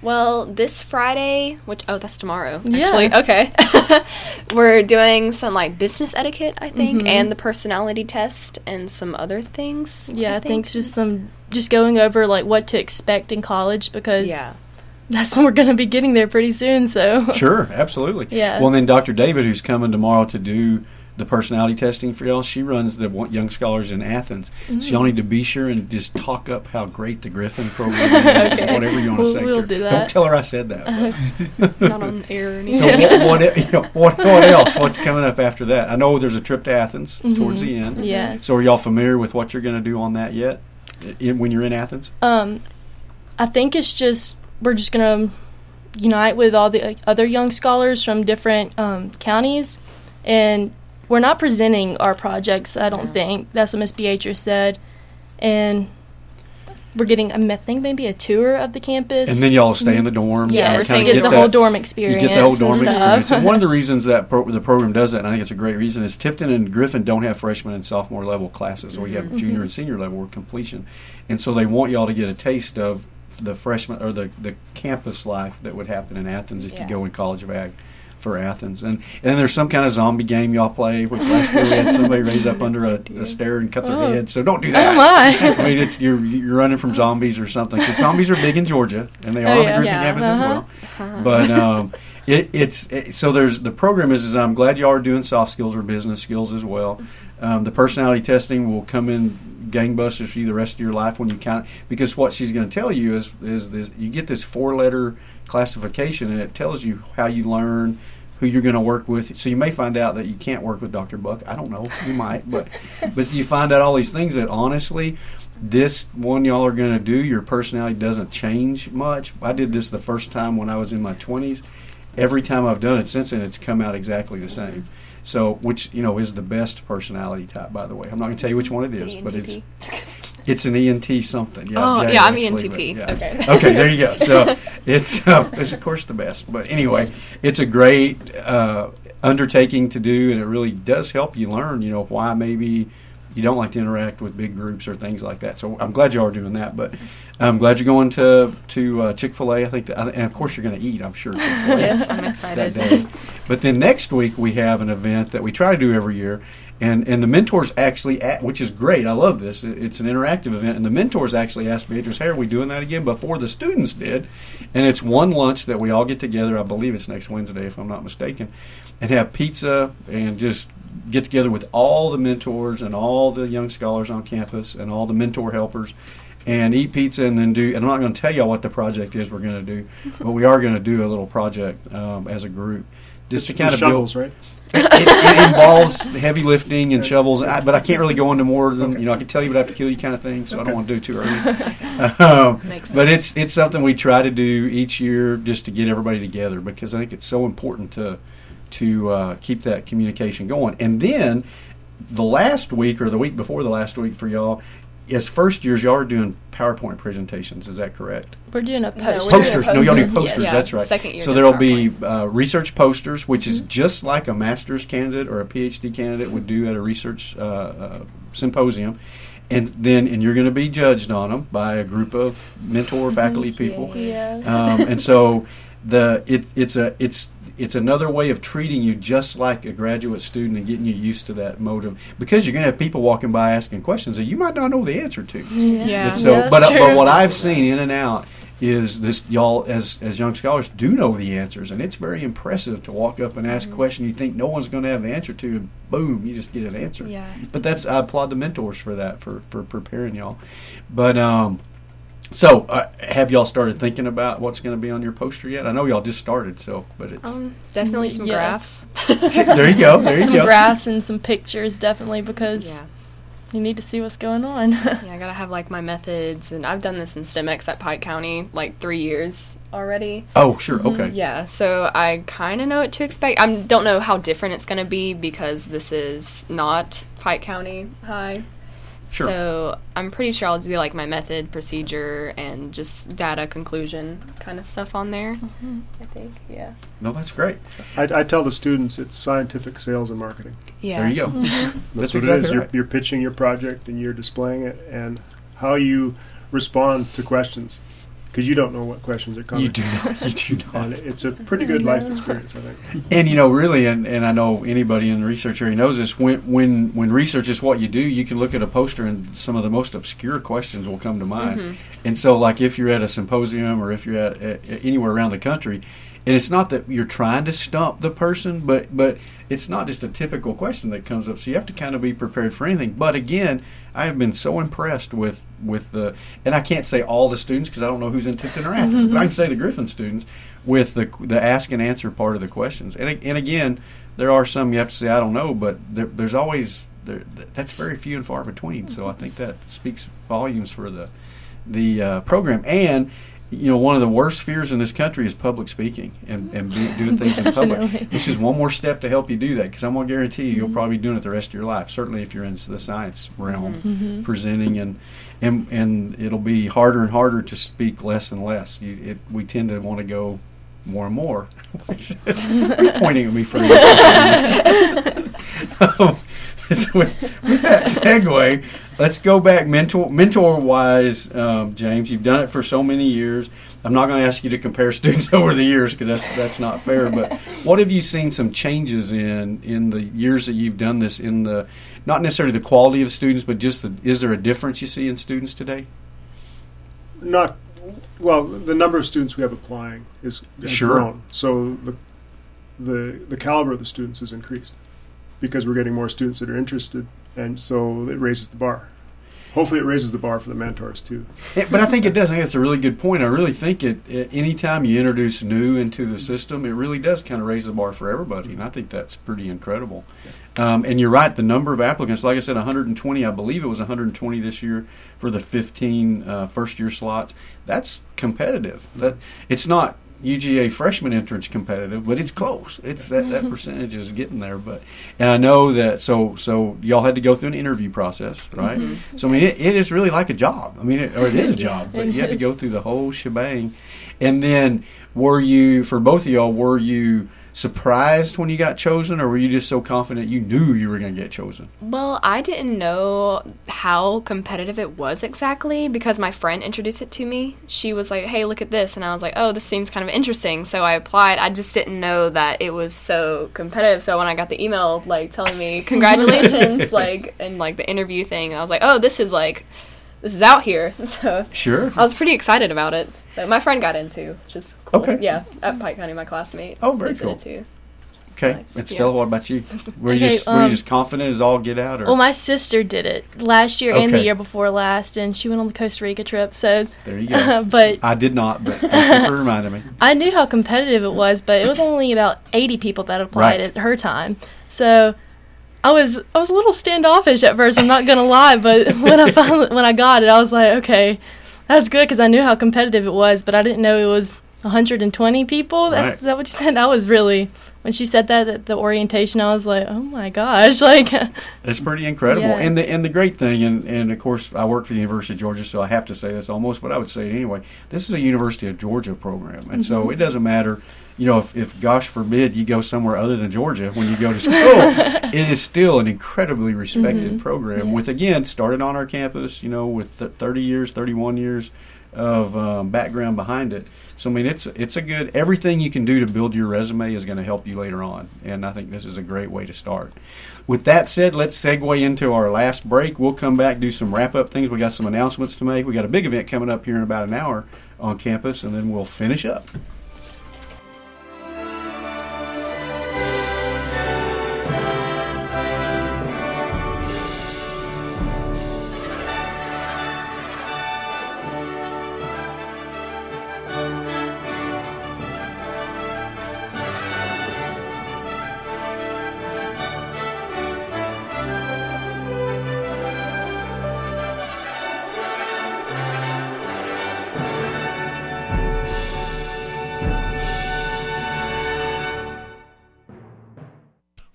Well, this Friday, which oh, that's tomorrow. Yeah. Okay. We're doing some like business etiquette, I think, Mhm. and the personality test, and some other things. yeah, I think just some just going over like what to expect in college because yeah. that's when we're going to be getting there pretty soon. So Sure, absolutely. Yeah. Well, then Dr. David, who's coming tomorrow to do the personality testing for y'all, she runs the Young Scholars in Athens. Mm-hmm. So y'all need to be sure and just talk up how great the Griffin program is, Okay. whatever you want to We'll- say. we'll do Don't tell her I said that. but- Not on air or anything. So what, what, you know, what, what else? What's coming up after that? I know there's a trip to Athens towards the end. Mm-hmm. yes. So are y'all familiar with what you're going to do on that yet? In, when you're in Athens? Um, I think it's just we're just gonna unite with all the uh, other young scholars from different um, counties, and we're not presenting our projects. I don't No. think that's what Miss Beatrice said, and we're getting I think maybe a tour of the campus. And then y'all stay in the mm-hmm. dorm. yeah, we're we're seeing getting get the whole that- dorm You experience. get the whole and dorm stuff. experience. And one of the reasons that pro- the program does that, and I think it's a great reason, is Tifton and Griffin don't have freshman and sophomore level classes. We have mm-hmm. junior and mm-hmm. senior level completion, and so they want y'all to get a taste of the freshman or the, the campus life that would happen in Athens if Yeah. you go in College of Ag for Athens. And and then there's some kind of zombie game y'all play, which last year we had somebody raise up under a, a stair and cut their Oh. head. So don't do that. Oh my! I mean, it's you're you're running from zombies or something because zombies are big in Georgia and they are Oh, on the. Griffin Yeah. campus as Uh-huh. well. But um, it, it's it, so there's the program is, is I'm glad y'all are doing soft skills or business skills as well. Um, the personality testing will come in gangbusters for you the rest of your life when you count because what she's going to tell you is is this you get this four letter classification and it tells you how you learn who you're going to work with. So you may find out that you can't work with Dr. Buck. I don't know. You might but but you find out all these things that honestly this one y'all are going to do your personality doesn't change much. I did this the first time when I was in my 20s every time I've done it since then it's come out exactly the same. So which you know is the best personality type by the way. I'm not going to tell you which one it is but it's It's an ENT something. Yeah, Oh, Jay yeah, I'm ENTP. yeah. Okay. okay, there you go. So it's uh, it's of course the best. But anyway, it's a great uh, undertaking to do, and it really does help you learn. You know why maybe you don't like to interact with big groups or things like that. So I'm glad you are doing that. But I'm glad you're going to to uh, Chick Fil A. I think, that, and of course you're going to eat. I'm sure. Yes, I'm that excited. day. But then next week we have an event that we try to do every year, and and the mentors actually, at, which is great. I love this. It's an interactive event, and the mentors actually asked Beatrice, "Hey, are we doing that again?" Before the students did, and it's one lunch that we all get together. I believe it's next Wednesday, if I'm not mistaken, and have pizza and just get together with all the mentors and all the young scholars on campus and all the mentor helpers and eat pizza and then do and I'm not going to tell y'all what the project is we're going to do but we are going to do a little project um, as a group just to kind of shovels, build right? it, it involves heavy lifting and shovels I, but I can't really go into more than Okay. you know I can tell you but I have to kill you kind of thing so I don't want to do it too early um, but it's it's something we try to do each year just to get everybody together because I think it's so important to to uh, keep that communication going. And then the last week or the week before the last week for y'all, as first years, y'all are doing PowerPoint presentations. Is that correct? We're doing a No, poster. we're doing a posters. No, y'all do poster. posters. Yes. That's right. Second year So there'll be uh, research posters, which is Mm-hmm. just like a master's candidate or a PhD candidate would do at a research uh, uh, symposium. And then, and you're going to be judged on them by a group of mentor faculty people. Yeah. Um, and so the it, it's a it's it's another way of treating you just like a graduate student and getting you used to that mode of because you're going to have people walking by asking questions that you might not know the answer to. Yeah. And so, Yeah, but that's uh, but what I've seen in and out is this y'all as as young scholars do know the answers, and it's very impressive to walk up and Mm-hmm. ask a question you think no one's going to have the answer to, and boom, you just get an answer. Yeah. But that's I applaud the mentors for that for for preparing y'all. But um, so uh, have y'all started thinking about what's going to be on your poster yet? I know y'all just started, so but it's Um, definitely some Yeah. graphs. there you go, there you some go. graphs and some pictures, definitely, because Yeah. you need to see what's going on. Yeah, I gotta have like my methods, and I've done this in STEMX at Pike County like three years already. Oh, sure, okay. Yeah, so I kind of know what to expect. I don't know how different it's gonna be because this is not Pike County High. Sure. So I'm pretty sure I'll do like my method, procedure, and just data conclusion kind of stuff on there. Mm-hmm. I think, yeah. No, that's great. I, I tell the students it's scientific sales and marketing. Yeah. There you go. Mm-hmm. That's, That's what exactly it is. You're, right. you're pitching your project and you're displaying it, and how you respond to questions, because you don't know what questions are coming. You do not. You do And not. it's a pretty good life experience, I think. And you know, really, and, and I know anybody in the research area knows this. When when when research is what you do, you can look at a poster and some of the most obscure questions will come to mind. Mm-hmm. And so, like if you're at a symposium or if you're at, at anywhere around the country, and it's not that you're trying to stump the person, but but it's not just a typical question that comes up. So you have to kind of be prepared for anything. But again, I have been so impressed with with the, and I can't say all the students because I don't know who's in Tifton or Athens, but I can say the Griffin students with the the ask and answer part of the questions. And and again, there are some you have to say I don't know, but there, there's always there, that's very few and far between. So I think that speaks volumes for the the uh, program. And you know, one of the worst fears in this country is public speaking and, and be, doing things in public. Definitely. This is one more step to help you do that because I'm going to guarantee you, you'll probably be doing it the rest of your life. Certainly, if you're in the science realm, presenting and and and it'll be harder and harder to speak less and less. You, it, we tend to want to go more and more. You're pointing at me for um, so with, with that segue, let's go back mentor mentor wise, um, James. You've done it for so many years. I'm not going to ask you to compare students over the years because that's that's not fair. But what have you seen some changes in in the years that you've done this? In the not necessarily the quality of students, but just the is there a difference you see in students today? Not well. The number of students we have applying is has Sure. grown, so the the the caliber of the students has increased because we're getting more students that are interested, and so it raises the bar. Hopefully, it raises the bar for the mentors too. But I think it does. I think it's a really good point. I really think it, it. Anytime you introduce new into the system, it really does kind of raise the bar for everybody, and I think that's pretty incredible. Um, and you're right. The number of applicants, like I said, 120. I believe it was 120 this year for the 15 uh, first year slots. That's competitive. That it's not. UGA freshman entrance competitive, but it's close. It's that, that mm-hmm. percentage is getting there. But and I know that so so y'all had to go through an interview process, right? Mm-hmm. So I mean, it, it is really like a job. I mean, it, or it is a job, but you had to go through the whole shebang. And then, were you for both of y'all? Were you surprised when you got chosen, or were you just so confident you knew you were going to get chosen? Well, I didn't know how competitive it was exactly because my friend introduced it to me. She was like, "Hey, look at this," and I was like, "Oh, this seems kind of interesting." So I applied. I just didn't know that it was so competitive. So when I got the email like telling me congratulations, like and like the interview thing, I was like, "Oh, this is like this is out here." So Sure. I was pretty excited about it. So my friend got into, which is cool. Okay. Yeah, at Pike County, my classmate. Oh, very cool. it too. Okay. Nice. And Yeah. What about you? Were you Okay, just were you um, just confident as all get out, or Well, my sister did it last year and the year before last, and she went on the Costa Rica trip. So, there you go. but I did not, but thank you for reminding me. I knew how competitive it was, but it was only about 80 people that applied Right. at her time. So I was I was a little standoffish at first. I'm not gonna lie, but when I finally when I got it, I was like, okay, that's good because I knew how competitive it was, but I didn't know it was 120 people. That's Right. is that what you said? I was really when she said that at the orientation, I was like, oh my gosh, like It's pretty incredible. Yeah. And the and the great thing, and, and of course, I work for the University of Georgia, so I have to say this almost, but I would say it anyway. This is a University of Georgia program, and so mm-hmm. it doesn't matter. You know, if, if gosh forbid you go somewhere other than Georgia when you go to school, it is still an incredibly respected program. With again, started on our campus, you know, with th- 30 years, 31 years of um, background behind it. So I mean, it's it's a good everything you can do to build your resume is going to help you later on, and I think this is a great way to start. With that said, let's segue into our last break. We'll come back, do some wrap up things. We got some announcements to make. We got a big event coming up here in about an hour on campus, and then we'll finish up.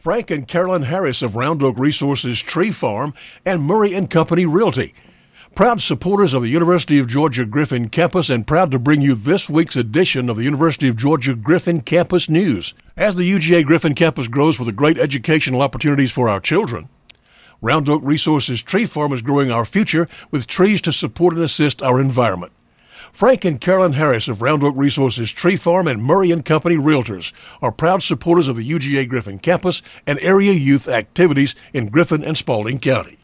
Frank and Carolyn Harris of Round Oak Resources Tree Farm and Murray and Company Realty. Proud supporters of the University of Georgia Griffin campus and proud to bring you this week's edition of the University of Georgia Griffin Campus News. As the UGA Griffin campus grows with the great educational opportunities for our children, Round Oak Resources Tree Farm is growing our future with trees to support and assist our environment. Frank and Carolyn Harris of Round Oak Resources Tree Farm and Murray and Company Realtors are proud supporters of the UGA Griffin campus and area youth activities in Griffin and Spalding County.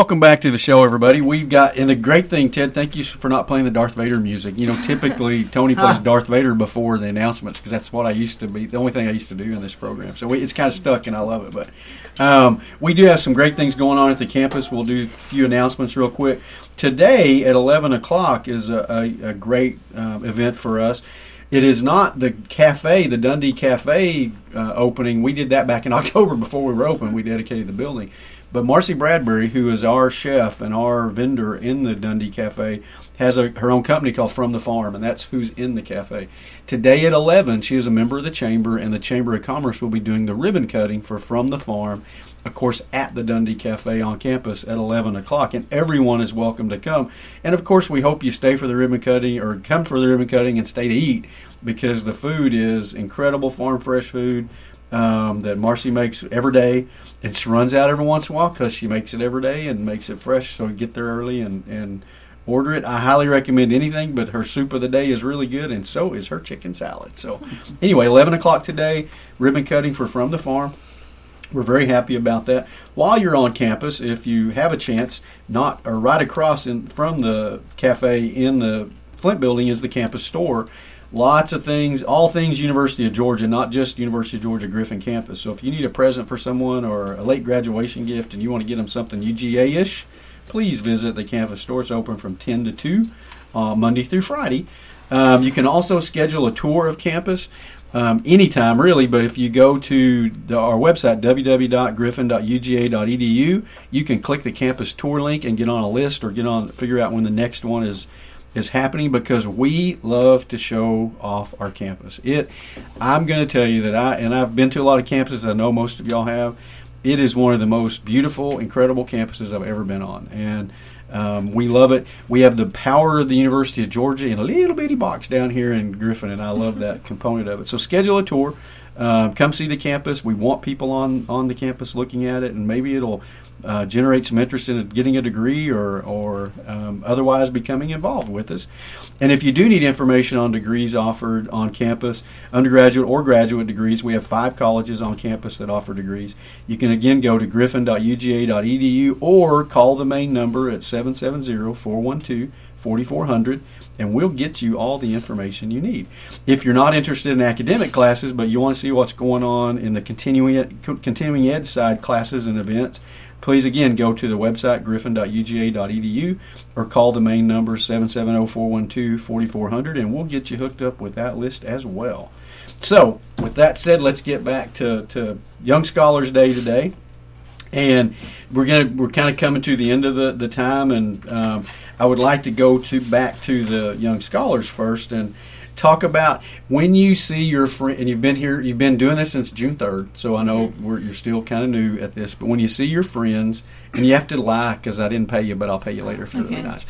Welcome back to the show, everybody. We've got, and the great thing, Ted, thank you for not playing the Darth Vader music. You know, typically Tony plays Darth Vader before the announcements because that's what I used to be, the only thing I used to do in this program. So we, it's kind of stuck, and I love it. But um, we do have some great things going on at the campus. We'll do a few announcements real quick. Today at 11 o'clock is a, a, a great um, event for us. It is not the cafe, the Dundee Cafe uh, opening. We did that back in October before we were open. We dedicated the building. But Marcy Bradbury, who is our chef and our vendor in the Dundee Cafe, has a, her own company called From the Farm, and that's who's in the cafe. Today at 11, she is a member of the Chamber, and the Chamber of Commerce will be doing the ribbon cutting for From the Farm, of course, at the Dundee Cafe on campus at 11 o'clock, and everyone is welcome to come. And of course, we hope you stay for the ribbon cutting or come for the ribbon cutting and stay to eat because the food is incredible farm fresh food um, that Marcy makes every day. And she runs out every once in a while because she makes it every day and makes it fresh. So get there early and, and order it. I highly recommend anything, but her soup of the day is really good, and so is her chicken salad. So, anyway, 11 o'clock today, ribbon cutting for From the Farm. We're very happy about that. While you're on campus, if you have a chance, not or right across in, from the cafe in the Flint building is the campus store. Lots of things, all things University of Georgia, not just University of Georgia Griffin campus. So if you need a present for someone or a late graduation gift and you want to get them something UGA ish, please visit the campus store. It's open from 10 to 2, uh, Monday through Friday. Um, you can also schedule a tour of campus um, anytime, really. But if you go to the, our website, www.griffin.uga.edu, you can click the campus tour link and get on a list or get on figure out when the next one is is happening because we love to show off our campus. It, I'm going to tell you that I and I've been to a lot of campuses. I know most of y'all have. It is one of the most beautiful, incredible campuses I've ever been on, and um, we love it. We have the power of the University of Georgia in a little bitty box down here in Griffin, and I love that component of it. So schedule a tour. Uh, come see the campus. We want people on on the campus looking at it, and maybe it'll uh, generate some interest in getting a degree or, or um, otherwise becoming involved with us. And if you do need information on degrees offered on campus, undergraduate or graduate degrees, we have five colleges on campus that offer degrees. You can again go to griffin.uga.edu or call the main number at 770 412 4400 and we'll get you all the information you need. If you're not interested in academic classes, but you want to see what's going on in the continuing ed, continuing ed side classes and events, please again go to the website griffin.uga.edu or call the main number 770-412-4400 and we'll get you hooked up with that list as well. So, with that said, let's get back to, to Young Scholars Day today. And we're gonna we're kind of coming to the end of the, the time, and um, I would like to go to back to the young scholars first and talk about when you see your friend and you've been here you've been doing this since june 3rd so i know mm-hmm. you're still kind of new at this but when you see your friends and you have to lie because i didn't pay you but i'll pay you later if you're Okay. really nice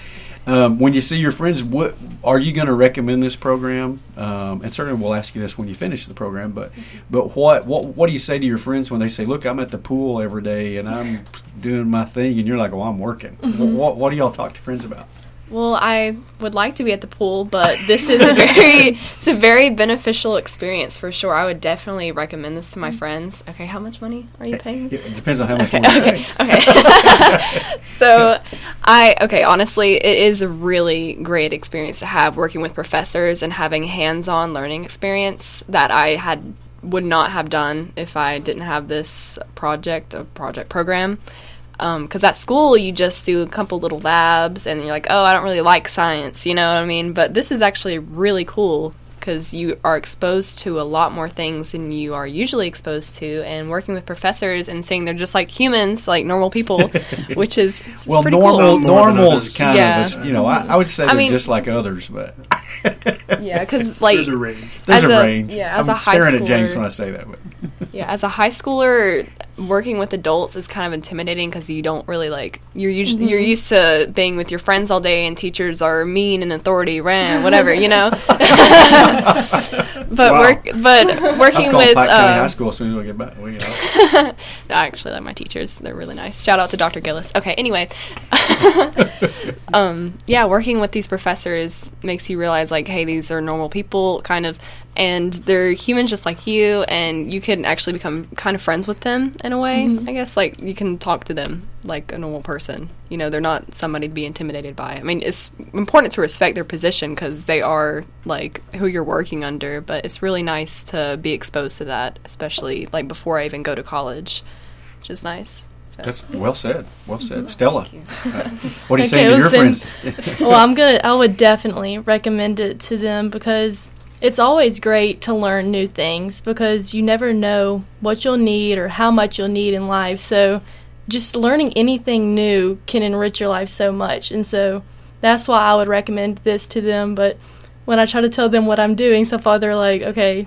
um, when you see your friends what are you going to recommend this program um, and certainly we'll ask you this when you finish the program but but what, what what do you say to your friends when they say look i'm at the pool every day and i'm doing my thing and you're like well i'm working what, what do y'all talk to friends about Well, I would like to be at the pool, but this is a very it's a very beneficial experience for sure. I would definitely recommend this to my friends. Okay, how much money are you paying? it depends on how much Okay, more you okay, say. okay. so, I okay. Honestly, it is a really great experience to have working with professors and having hands-on learning experience that I had would not have done if I didn't have this project, a project program. Um, because at school, you just do a couple little labs, and you're like, "Oh, I don't really like science," you know what I mean? But this is actually really cool because you are exposed to a lot more things than you are usually exposed to, and working with professors and seeing they're just like humans, like normal people, which is Well, pretty normal Some more than normal's kind Yeah. of a, you know I, I would say I they're mean- just like others, but. Yeah, because like There's a range. there's as a, a- range. yeah, as I'm a high staring at James when I say that. But Yeah, as a high schooler, working with adults is kind of intimidating because you don't really like you're usually you're used to being with your friends all day, and teachers are mean and authority ran whatever you know. but Wow. work but I'm working calling with Pike County High um, School as soon as we get back. We, you know. I actually like my teachers. They're really nice. Shout out to Dr. Gillis. Okay, anyway. um, yeah, working with these professors makes you realize, like, hey, these are normal people, kind of, and they're humans just like you, and you can actually become kind of friends with them in a way. I guess, like, you can talk to them like a normal person. You know, they're not somebody to be intimidated by. I mean, it's important to respect their position because they are, like, who you're working under, but it's really nice to be exposed to that, especially, like, before I even go to college, which is nice. So. That's well said. Well said, Stella. Thank uh, what do you Okay, say to your friends? well, I'm gonna. I would definitely recommend it to them because it's always great to learn new things because you never know what you'll need or how much you'll need in life. So just learning anything new can enrich your life so much. And so that's why I would recommend this to them. But when I try to tell them what I'm doing, so far they're like, okay,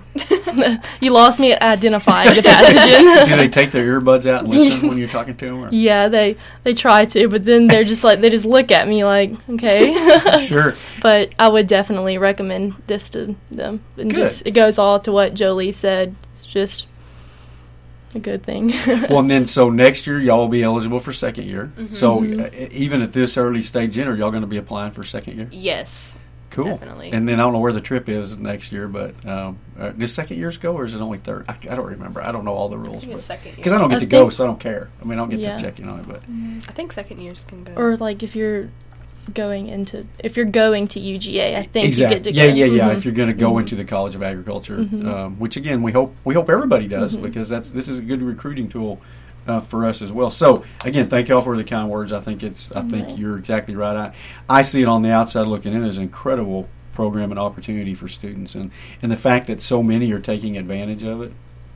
you lost me at identifying the pathogen. Do they take their earbuds out and listen when you're talking to them? Or? yeah, they they try to, but then they're just like they just look at me like, okay. Sure. but I would definitely recommend this to them. And Good. just it goes all to what Jolie said. It's just a good thing. Well, and then so next year y'all will be eligible for second year. So Mm-hmm. uh, even at this early stage in, are y'all going to be applying for second year? Yes. Cool. Definitely. And then I don't know where the trip is next year, but um, uh, does second years go or is it only third? I, I don't remember. I don't know all the rules, think it's second year. because I don't get I to go, so I don't care. I mean, I don't get Yeah. to check in on it, but I think second years can go. or like if you're going into if you're going to UGA, I think exactly. you get to yeah, go. yeah, yeah. Mhm. If you're going to go Mhm. into the College of Agriculture, Mhm. um, which again we hope we hope everybody does Mhm. because that's this is a good recruiting tool uh, for us as well. So again, thank y'all for the kind words. I think it's I think Right. you're exactly right. I I see it on the outside looking in as an incredible program and opportunity for students, and and the fact that so many are taking advantage of it.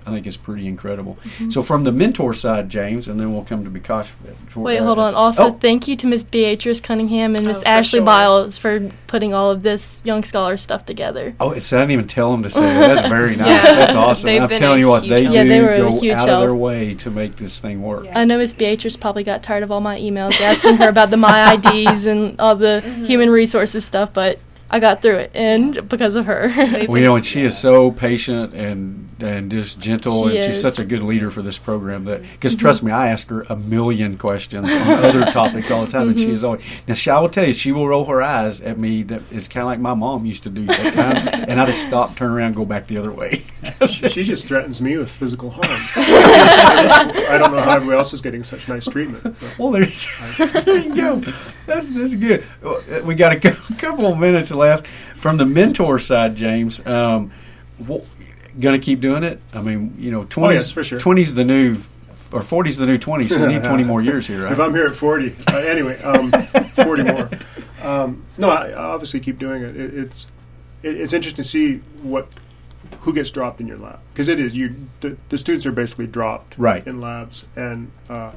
I think is pretty incredible. Mm-hmm. So from the mentor side, James, and then we'll come to Bikash. Wait, hold on. Also, oh, thank you to Miss Beatrice Cunningham and Miss Oh, for Ashley sure. Biles for putting all of this Young Scholar stuff together. Oh, it's, I didn't even tell them to say that. That's very nice. Yeah. That's awesome. They've I'm telling you what, they help. do Yeah, they were a go huge out of their way to make this thing work. Yeah. I know Miss Beatrice probably got tired of all my emails asking her about the My IDs and all the Mm-hmm. human resources stuff, but I got through it, and because of her. Well, you know, and she is so patient and and just gentle, She and she's is. Mm-hmm. such a good leader for this program. That because trust me, I ask her a million questions on other topics all the time, and Mm-hmm. she is always. Now, she, I will tell you, she will roll her eyes at me. That it's kind of like my mom used to do at time, and I just stop, turn around, go back the other way. She just threatens me with physical harm. I don't know how everybody else is getting such nice treatment. Well, there, there you go. That's that's good. Uh, We got a couple of minutes left from the mentor side, James. Um, wh- gonna keep doing it. I mean, you know, twenties yes, for sure. twenties the new or forties the new twenty. So we need twenty more years here, If? I'm here at 40, uh, anyway, um, 40 more. Um, no, I, I obviously keep doing it. it it's it, it's interesting to see what who gets dropped in your lab because it is you. The, the students are basically dropped Right. in labs, and uh,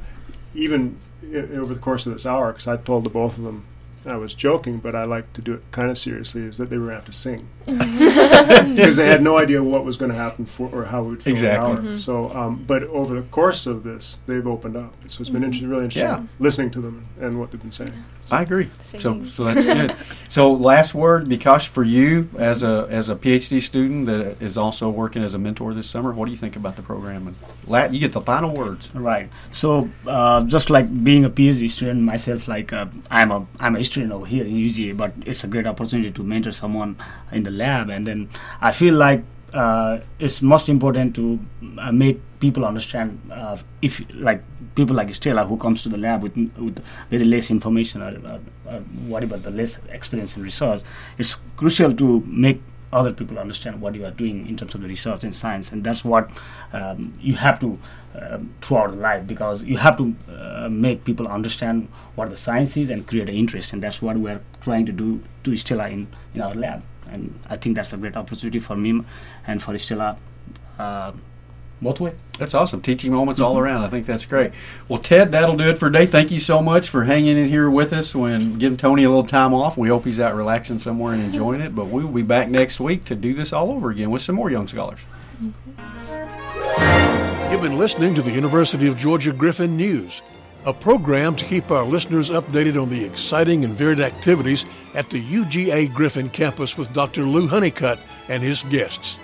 even i- over the course of this hour, because I told the both of them. I was joking, but I like to do it kind of seriously. Is that they were going to have to sing mm-hmm. because they had no idea what was going to happen for or how we would fill Exactly. the mm-hmm. hour. So, um, but over the course of this, they've opened up. So it's been mm-hmm. interesting, really interesting Yeah. listening to them and what they've been saying. I agree. So so that's good. so last word, Bikash, for you as a as a PhD student that is also working as a mentor this summer. What do you think about the program? And la- you get the final words. Right. So uh, just like being a PhD student myself, like uh, I'm a I'm a student over here in UGA, but it's a great opportunity to mentor someone in the lab, and then I feel like uh, it's most important to uh, make people understand uh, if like people like Stella who comes to the lab with with very less information or, or, or whatever the less experience in research, it's crucial to make other people understand what you are doing in terms of the research and science, and that's what um, you have to um, throughout life because you have to uh, make people understand what the science is and create an interest, and that's what we are trying to do to Stella in, in our lab, and I think that's a great opportunity for me and for Stella. Uh, both way. That's awesome. Teaching moments all mm-hmm. around. I think that's great. Well, Ted, that'll do it for today. Thank you so much for hanging in here with us when giving Tony a little time off. We hope he's out relaxing somewhere and enjoying it. But we will be back next week to do this all over again with some more young scholars. You've been listening to the University of Georgia Griffin News, a program to keep our listeners updated on the exciting and varied activities at the UGA Griffin campus with Dr. Lew Hunnicutt and his guests.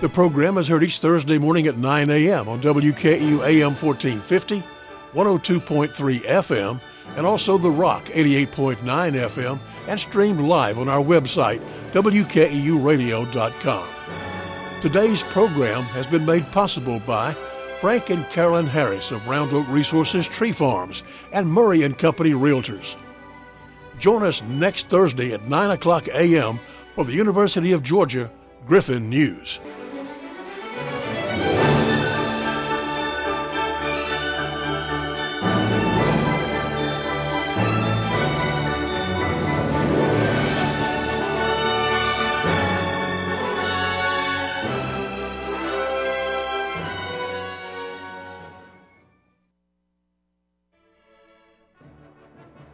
The program is heard each Thursday morning at 9 a.m. on WKEU AM 1450, 102.3 FM, and also The Rock 88.9 FM, and streamed live on our website, WKEUradio.com. Today's program has been made possible by Frank and Carolyn Harris of Round Oak Resources Tree Farms and Murray and Company Realtors. Join us next Thursday at 9 o'clock a.m. for the University of Georgia Griffin News.